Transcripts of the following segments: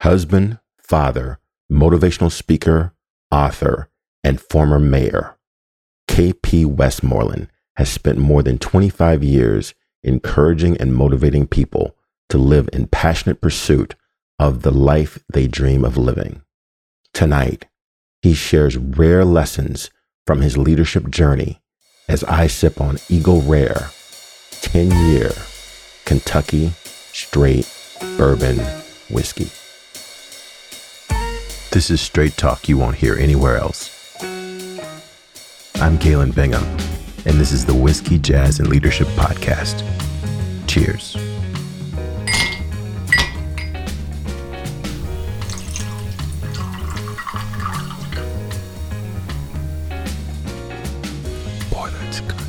husband, father, motivational speaker, author, and former mayor. KP Westmoreland has spent more than 25 years encouraging and motivating people to live in passionate pursuit of the life they dream of living. Tonight, he shares rare lessons from his leadership journey as I sip on Eagle Rare 10 year Kentucky straight bourbon whiskey. This is straight talk you won't hear anywhere else. I'm Galen Bingham, and this is the Whiskey, Jazz, and Leadership Podcast. Cheers. Boy, that's good.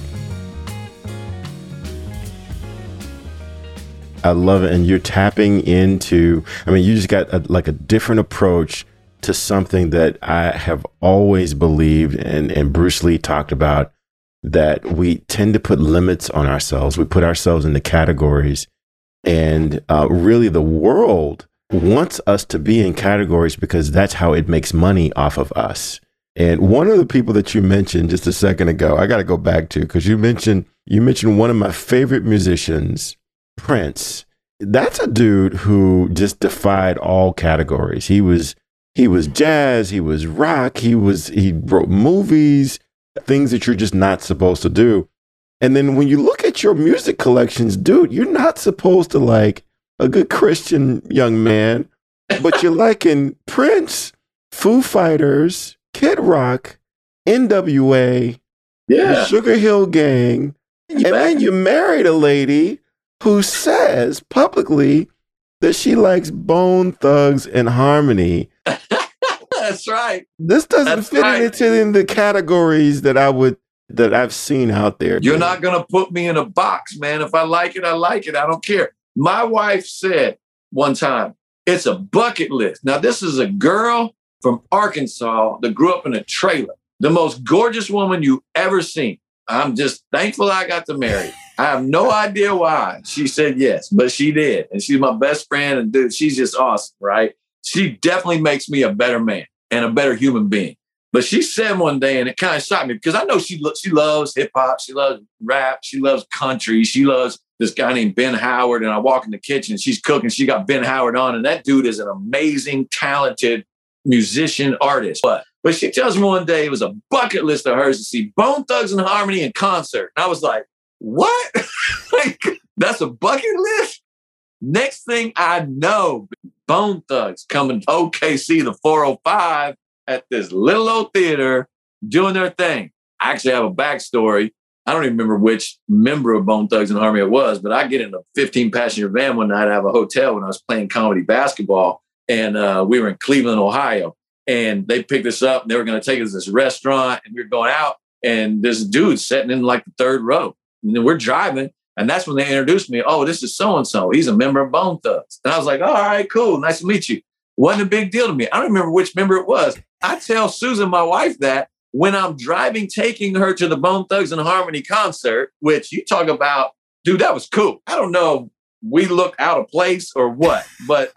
I love it. And you're tapping into, I mean, you just got a, like a different approach to something that I have always believed and, and Bruce Lee talked about that we tend to put limits on ourselves. We put ourselves into categories. And uh, really, the world wants us to be in categories because that's how it makes money off of us. And one of the people that you mentioned just a second ago, I got to go back to because you mentioned you mentioned one of my favorite musicians, Prince. That's a dude who just defied all categories. He was he was jazz, he was rock, he was he wrote movies, things that you're just not supposed to do. And then when you look at your music collections, dude, you're not supposed to like a good Christian young man, but you're liking Prince, Foo Fighters, Kid Rock, NWA, yeah. Sugar Hill Gang, and then you married a lady who says publicly that she likes Bone Thugs and Harmony. That's right. This doesn't That's fit right. into in the categories that I would that I've seen out there. You're not going to put me in a box, man. If I like it, I like it. I don't care. My wife said one time, it's a bucket list. Now, this is a girl from Arkansas that grew up in a trailer, the most gorgeous woman you ever seen. I'm just thankful I got to marry. I have no idea why she said yes, but she did. And she's my best friend. And dude, she's just awesome, right? She definitely makes me a better man and a better human being. But she said one day, and it kind of shocked me because I know she lo- she loves hip hop, she loves rap, she loves country, she loves this guy named Ben Howard. And I walk in the kitchen, she's cooking, she got Ben Howard on, and that dude is an amazing, talented musician, artist. But but she tells me one day it was a bucket list of hers to see Bone Thugs and Harmony in concert, and I was like, what? like that's a bucket list. Next thing I know, Bone Thugs coming to OKC, the 405 at this little old theater doing their thing. I actually have a backstory. I don't even remember which member of Bone Thugs and Harmony it was, but I get in a 15 passenger van one night out of a hotel when I was playing comedy basketball. And uh, we were in Cleveland, Ohio. And they picked us up and they were going to take us to this restaurant. And we were going out. And this dude sitting in like the third row. And then we're driving. And that's when they introduced me. Oh, this is so and so. He's a member of Bone Thugs. And I was like, all right, cool. Nice to meet you. Wasn't a big deal to me. I don't remember which member it was. I tell Susan, my wife, that when I'm driving, taking her to the Bone Thugs and Harmony concert, which you talk about, dude, that was cool. I don't know we look out of place or what, but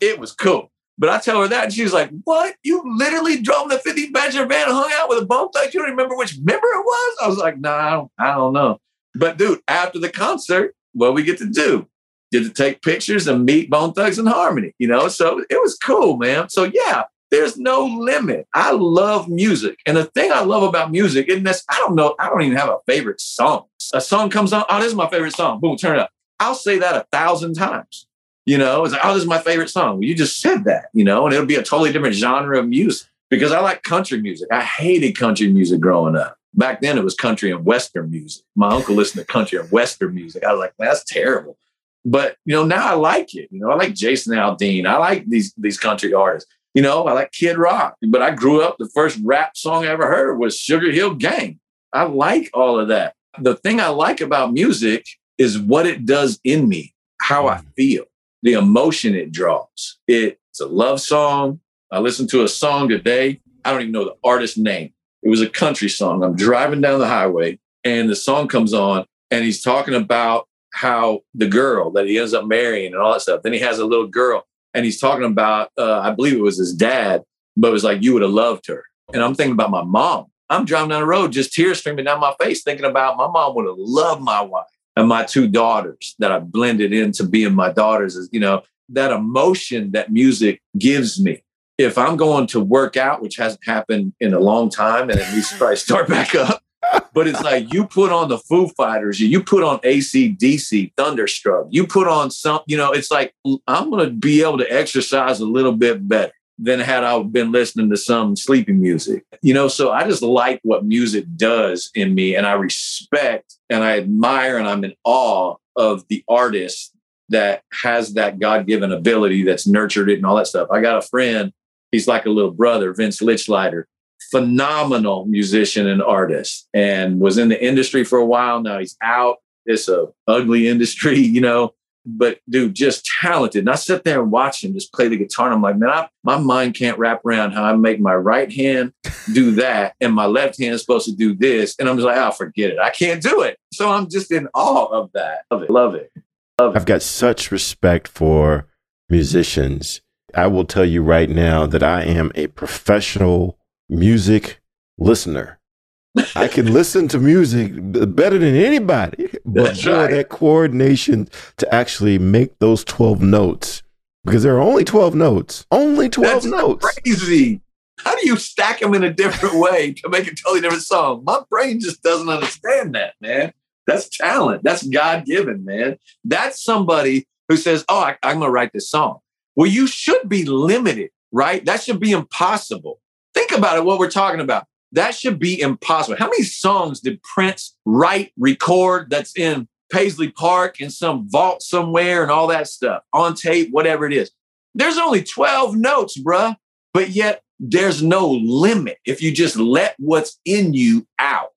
it was cool. But I tell her that, and she's like, "What? You literally drove the 50 Badger van hung out with a Bone Thugs? You don't remember which member it was?" I was like, "No, nah, I, I don't know." But dude, after the concert, what we get to do? Get to take pictures and meet Bone Thugs and Harmony. You know, so it was cool, man. So yeah, there's no limit. I love music. And the thing I love about music, and this, I don't know, I don't even have a favorite song. A song comes on, oh, this is my favorite song. Boom, turn it up. I'll say that a thousand times. You know, it's like, oh, this is my favorite song. Well, you just said that, you know, and it'll be a totally different genre of music because I like country music. I hated country music growing up. Back then, it was country and Western music. My uncle listened to country and Western music. I was like, that's terrible. But you know, now I like it. You know, I like Jason Aldean. I like these these country artists. You know, I like Kid Rock. But I grew up. The first rap song I ever heard was Sugar Hill Gang. I like all of that. The thing I like about music is what it does in me, how I mm. feel, the emotion it draws. It's a love song. I listened to a song today. I don't even know the artist's name. It was a country song. I'm driving down the highway and the song comes on and he's talking about how the girl that he ends up marrying and all that stuff. Then he has a little girl and he's talking about, uh, I believe it was his dad, but it was like, you would have loved her. And I'm thinking about my mom. I'm driving down the road, just tears streaming down my face, thinking about my mom would have loved my wife and my two daughters that I blended into being my daughters. Is you know that emotion that music gives me. If I'm going to work out, which hasn't happened in a long time, and at least probably start back up, but it's like you put on the Foo Fighters, you put on ACDC, Thunderstruck, you put on some, you know, it's like I'm going to be able to exercise a little bit better than had I been listening to some sleepy music. You know, so I just like what music does in me, and I respect and I admire and I'm in awe of the artist that has that God given ability that's nurtured it and all that stuff. I got a friend, he's like a little brother, Vince Lichlighter phenomenal musician and artist and was in the industry for a while. Now he's out. It's a ugly industry, you know, but dude, just talented. And I sit there and watch him just play the guitar. And I'm like, man, I, my mind can't wrap around how I make my right hand do that and my left hand is supposed to do this. And I'm just like, oh, forget it. I can't do it. So I'm just in awe of that. Love it. Love it. Love it. I've got such respect for musicians. I will tell you right now that I am a professional music listener. I can listen to music better than anybody, but boy, right. that coordination to actually make those 12 notes because there are only 12 notes, only 12 That's notes. Crazy. How do you stack them in a different way to make a totally different song? My brain just doesn't understand that, man. That's talent. That's God given, man. That's somebody who says, Oh, I, I'm going to write this song. Well, you should be limited, right? That should be impossible. Think about it, what we're talking about. That should be impossible. How many songs did Prince write, record that's in Paisley Park in some vault somewhere and all that stuff on tape, whatever it is? There's only 12 notes, bruh, but yet there's no limit if you just let what's in you out.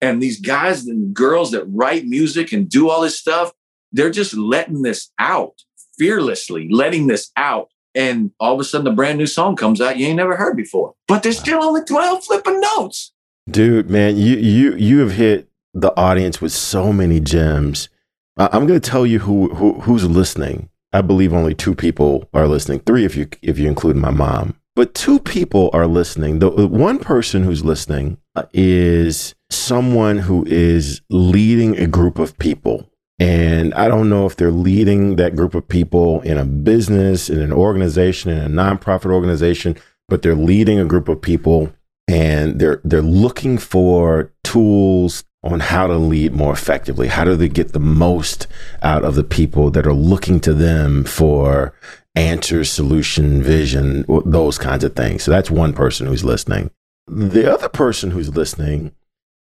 And these guys and girls that write music and do all this stuff, they're just letting this out fearlessly, letting this out and all of a sudden a brand new song comes out you ain't never heard before. But there's still only 12 flipping notes. Dude, man, you you you have hit the audience with so many gems. I'm going to tell you who, who who's listening. I believe only two people are listening. Three if you if you include my mom. But two people are listening. The one person who's listening uh, is someone who is leading a group of people and I don't know if they're leading that group of people in a business, in an organization, in a nonprofit organization, but they're leading a group of people and they're they're looking for tools on how to lead more effectively. How do they get the most out of the people that are looking to them for answers, solution, vision, those kinds of things. So that's one person who's listening. The other person who's listening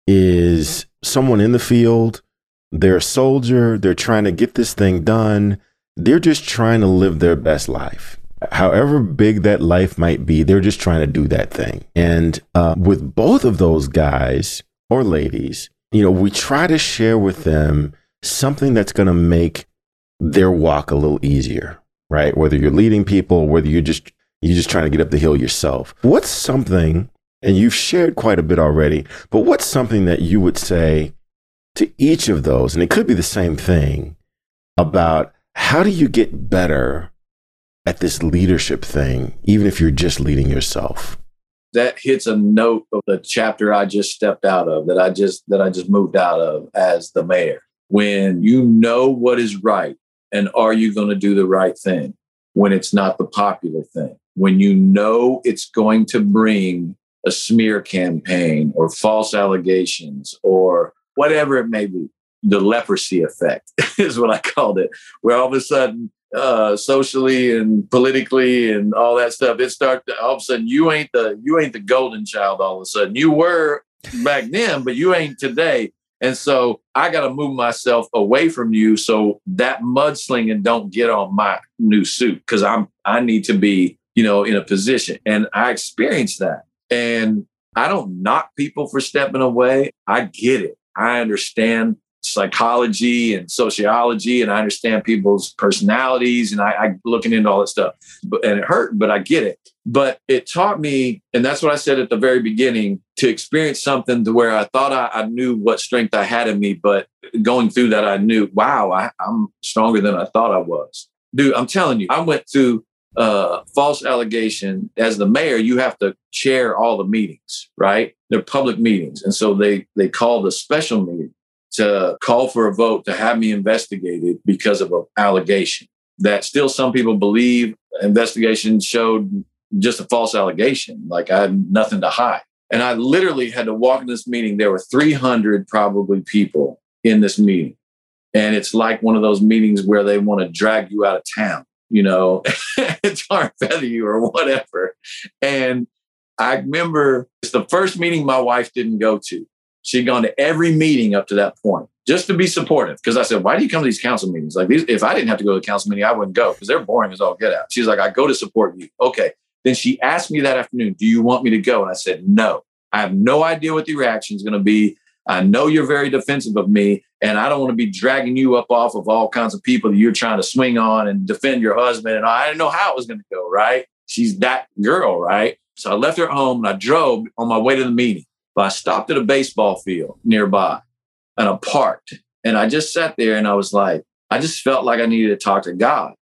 is someone in the field they're a soldier. They're trying to get this thing done. They're just trying to live their best life. However big that life might be, they're just trying to do that thing. And uh, with both of those guys or ladies, you know, we try to share with them something that's going to make their walk a little easier, right? Whether you're leading people, whether you're just you're just trying to get up the hill yourself. What's something, and you've shared quite a bit already, but what's something that you would say to each of those, and it could be the same thing about how do you get better at this leadership thing, even if you're just leading yourself? That hits a note of the chapter I just stepped out of, that I just that I just moved out of as the mayor. When you know what is right, and are you going to do the right thing when it's not the popular thing? When you know it's going to bring a smear campaign or false allegations or whatever it may be. The leprosy effect is what I called it, where all of a sudden, uh, socially and politically and all that stuff, it starts. All of a sudden, you ain't the you ain't the golden child. All of a sudden, you were back then, but you ain't today. And so I got to move myself away from you so that mudslinging don't get on my new suit because I'm I need to be, you know, in a position. And I experienced that. And I don't knock people for stepping away. I get it. I understand psychology and sociology, and I understand people's personalities, and I, I looking into all that stuff. But and it hurt, but I get it. But it taught me, and that's what I said at the very beginning, to experience something to where I thought I, I knew what strength I had in me, but going through that, I knew, wow, I, I'm stronger than I thought I was. Dude, I'm telling you, I went through uh, false allegation. As the mayor you have to chair all the meetings right? They're public meetings. And so they they called a special meeting to call for a vote to have me investigated because of an allegation that still some people believe investigation showed just a false allegation. Like i had nothing to hide. And i literally had to walk in this meeting. There were 300 probably people in this meeting. And it's like one of those meetings where they want to drag you out of town you know, tar and feather you or whatever. And I remember it's the first meeting my wife didn't go to. She'd gone to every meeting up to that point just to be supportive. Because I said, why do you come to these council meetings? Like, these, if I didn't have to go to the council meeting, I wouldn't go because they're boring as all get out. She's like, I go to support you. Okay. Then she asked me that afternoon, do you want me to go? And I said, no. I have no idea what the reaction is going to be. I know you're very defensive of me, and I don't want to be dragging you up off of all kinds of people that you're trying to swing on and defend your husband. And I didn't know how it was going to go, right? She's that girl, right? So I left her home and I drove on my way to the meeting. But I stopped at a baseball field nearby and I parked. And I just sat there and I was like, I just felt like I needed to talk to God.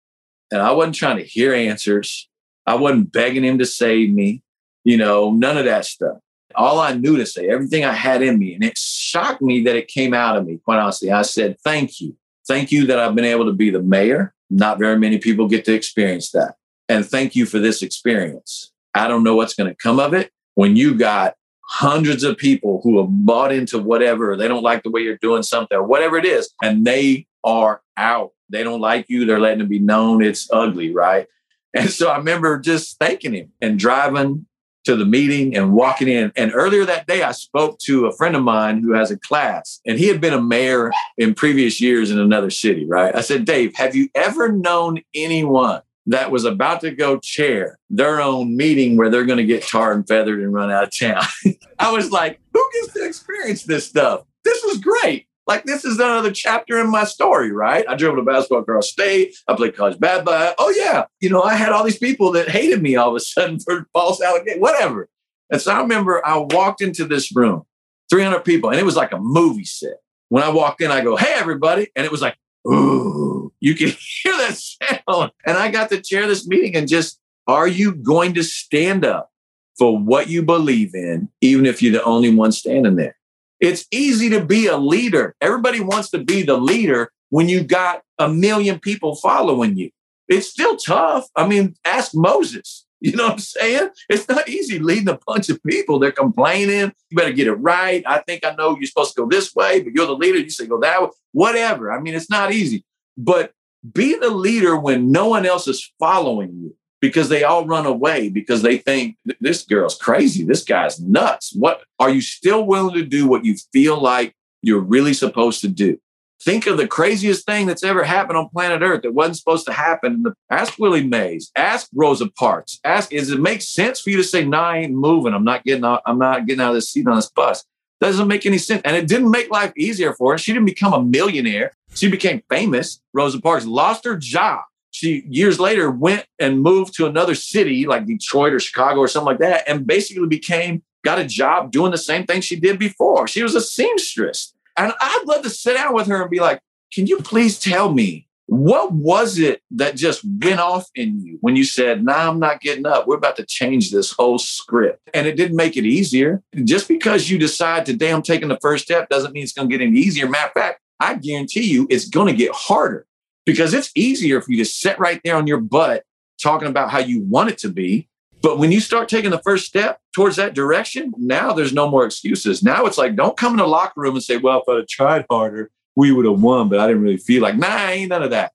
And I wasn't trying to hear answers. I wasn't begging him to save me, you know, none of that stuff all I knew to say, everything I had in me. And it shocked me that it came out of me, quite honestly. I said, Thank you. Thank you that I've been able to be the mayor. Not very many people get to experience that. And thank you for this experience. I don't know what's going to come of it when you got hundreds of people who have bought into whatever, they don't like the way you're doing something or whatever it is, and they are out. They don't like you. They're letting it be known it's ugly, right? And so I remember just thanking him and driving to the meeting and walking in. And earlier that day, I spoke to a friend of mine who has a class, and he had been a mayor in previous years in another city, right? I said, Dave, have you ever known anyone that was about to go chair their own meeting where they're going to get tar and feathered and run out of town? I was like, who gets to experience this stuff? This was great. Like this is another chapter in my story, right? I dribbled a basketball across state. I played college bad bad. Oh yeah, you know I had all these people that hated me all of a sudden for false allegations, whatever. And so I remember I walked into this room, 300 people, and it was like a movie set. When I walked in, I go, "Hey everybody," and it was like, "Ooh!" You can hear that sound. And I got to chair this meeting and just, are you going to stand up for what you believe in, even if you're the only one standing there? It's easy to be a leader. Everybody wants to be the leader when you got a million people following you. It's still tough. I mean, ask Moses. You know what I'm saying? It's not easy leading a bunch of people. They're complaining. You better get it right. I think I know you're supposed to go this way, but you're the leader. You say go that way. Whatever. I mean, it's not easy. But be the leader when no one else is following you because they all run away because they think this girl's crazy. This guy's nuts. What are you still willing to do what you feel like you're really supposed to do? Think of the craziest thing that's ever happened on planet Earth that wasn't supposed to happen. Ask Willie Mays. Ask Rosa Parks. Ask, does it make sense for you to say, "No, nah, I ain't moving. I'm not getting out. I'm not getting out of this seat on this bus." Doesn't make any sense. And it didn't make life easier for her. She didn't become a millionaire. She became famous. Rosa Parks lost her job she years later went and moved to another city like Detroit or Chicago or something like that, and basically became got a job doing the same thing she did before. She was a seamstress. And I'd love to sit down with her and be like, can you please tell me what was it that just went off in you when you said, nah, I'm not getting up. We're about to change this whole script. And it didn't make it easier. Just because you decide today I'm taking the first step doesn't mean it's going to get any easier. Matter of fact, I guarantee you it's going to get harder because it's easier for you to sit right there on your butt talking about how you want it to be. But when you start taking the first step towards that direction, now there's no more excuses. Now it's like, don't come in the locker room and say, well, if I'd have tried harder, we would have won, but I didn't really feel like, nah, ain't none of that.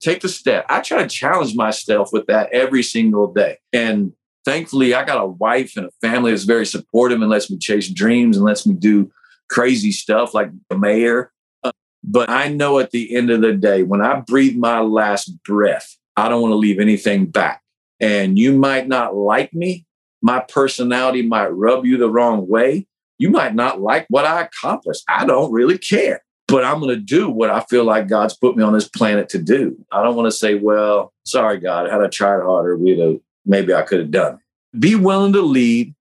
Take the step. I try to challenge myself with that every single day. And thankfully, I got a wife and a family that's very supportive and lets me chase dreams and lets me do crazy stuff like the mayor. But I know at the end of the day, when I breathe my last breath, I don't want to leave anything back. And you might not like me. My personality might rub you the wrong way. You might not like what I accomplished. I don't really care but I'm going to do what I feel like God's put me on this planet to do. I don't want to say, well, sorry, God, had I tried harder, we'd have, maybe I could have done it. Be willing to lead,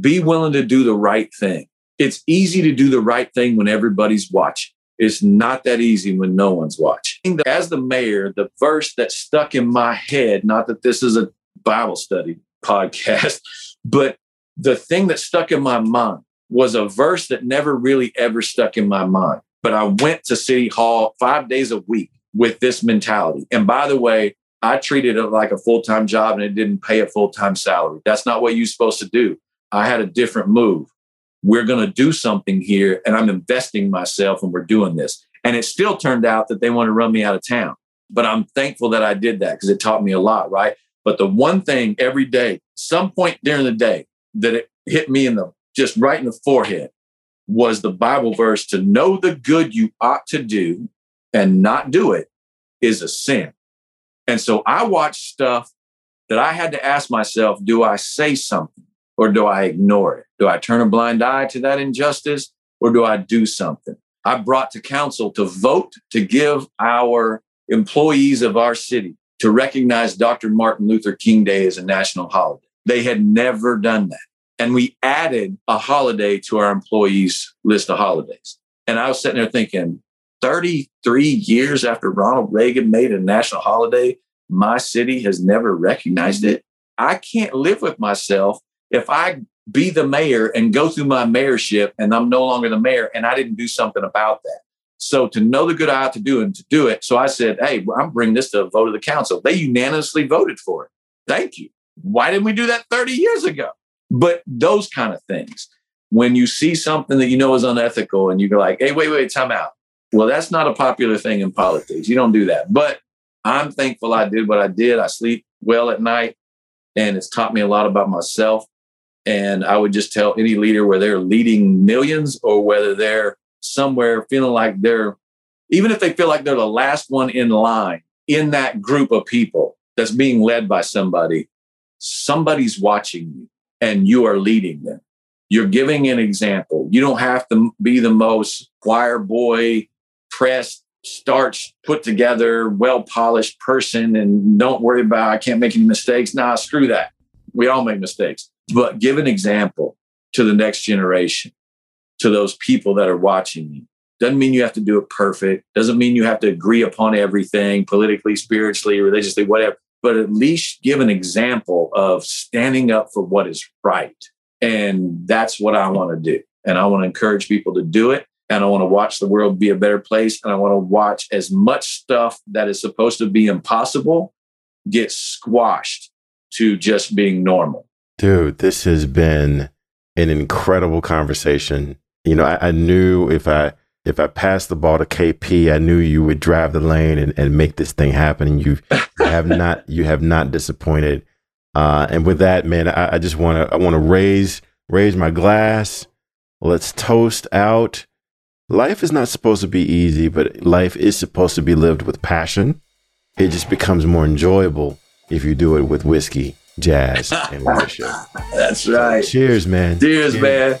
be willing to do the right thing. It's easy to do the right thing when everybody's watching. It's not that easy when no one's watching. As the mayor, the verse that stuck in my head, not that this is a Bible study podcast, but the thing that stuck in my mind was a verse that never really ever stuck in my mind. But I went to City Hall five days a week with this mentality. And by the way, I treated it like a full time job and it didn't pay a full time salary. That's not what you're supposed to do. I had a different move. We're going to do something here, and I'm investing myself, and we're doing this. And it still turned out that they want to run me out of town. But I'm thankful that I did that because it taught me a lot, right? But the one thing every day, some point during the day, that it hit me in the just right in the forehead was the Bible verse to know the good you ought to do and not do it is a sin. And so I watched stuff that I had to ask myself do I say something or do I ignore it? Do I turn a blind eye to that injustice or do I do something? I brought to council to vote to give our employees of our city to recognize Dr. Martin Luther King Day as a national holiday. They had never done that. And we added a holiday to our employees' list of holidays. And I was sitting there thinking, 33 years after Ronald Reagan made a national holiday, my city has never recognized it. I can't live with myself if I be the mayor and go through my mayorship and I'm no longer the mayor and I didn't do something about that. So to know the good I ought to do and to do it. So I said, hey, I'm bringing this to a vote of the council. They unanimously voted for it. Thank you. Why didn't we do that 30 years ago? But those kind of things, when you see something that you know is unethical and you go like, hey, wait, wait, time out. Well, that's not a popular thing in politics. You don't do that. But I'm thankful I did what I did. I sleep well at night and it's taught me a lot about myself. And I would just tell any leader where they're leading millions or whether they're somewhere feeling like they're, even if they feel like they're the last one in line in that group of people that's being led by somebody, somebody's watching you and you are leading them. You're giving an example. You don't have to be the most choir boy, pressed, starch, put together, well polished person and don't worry about, I can't make any mistakes. Nah, screw that. We all make mistakes. But give an example to the next generation, to those people that are watching you. Doesn't mean you have to do it perfect. Doesn't mean you have to agree upon everything politically, spiritually, religiously, whatever but at least give an example of standing up for what is right. And that's what I want to do. And I want to encourage people to do it. And I want to watch the world be a better place. And I want to watch as much stuff that is supposed to be impossible get squashed to just being normal. Dude, this has been an incredible conversation. You know, I, I knew if I if I passed the ball to KP, I knew you would drive the lane and, and make this thing happen. And you have not you have not disappointed. Uh, and with that, man, I, I just want to I want to raise raise my glass. Let's toast out. Life is not supposed to be easy, but life is supposed to be lived with passion. It just becomes more enjoyable if you do it with whiskey, jazz, and worship. That's right. So cheers, man. Cheers, cheers. man.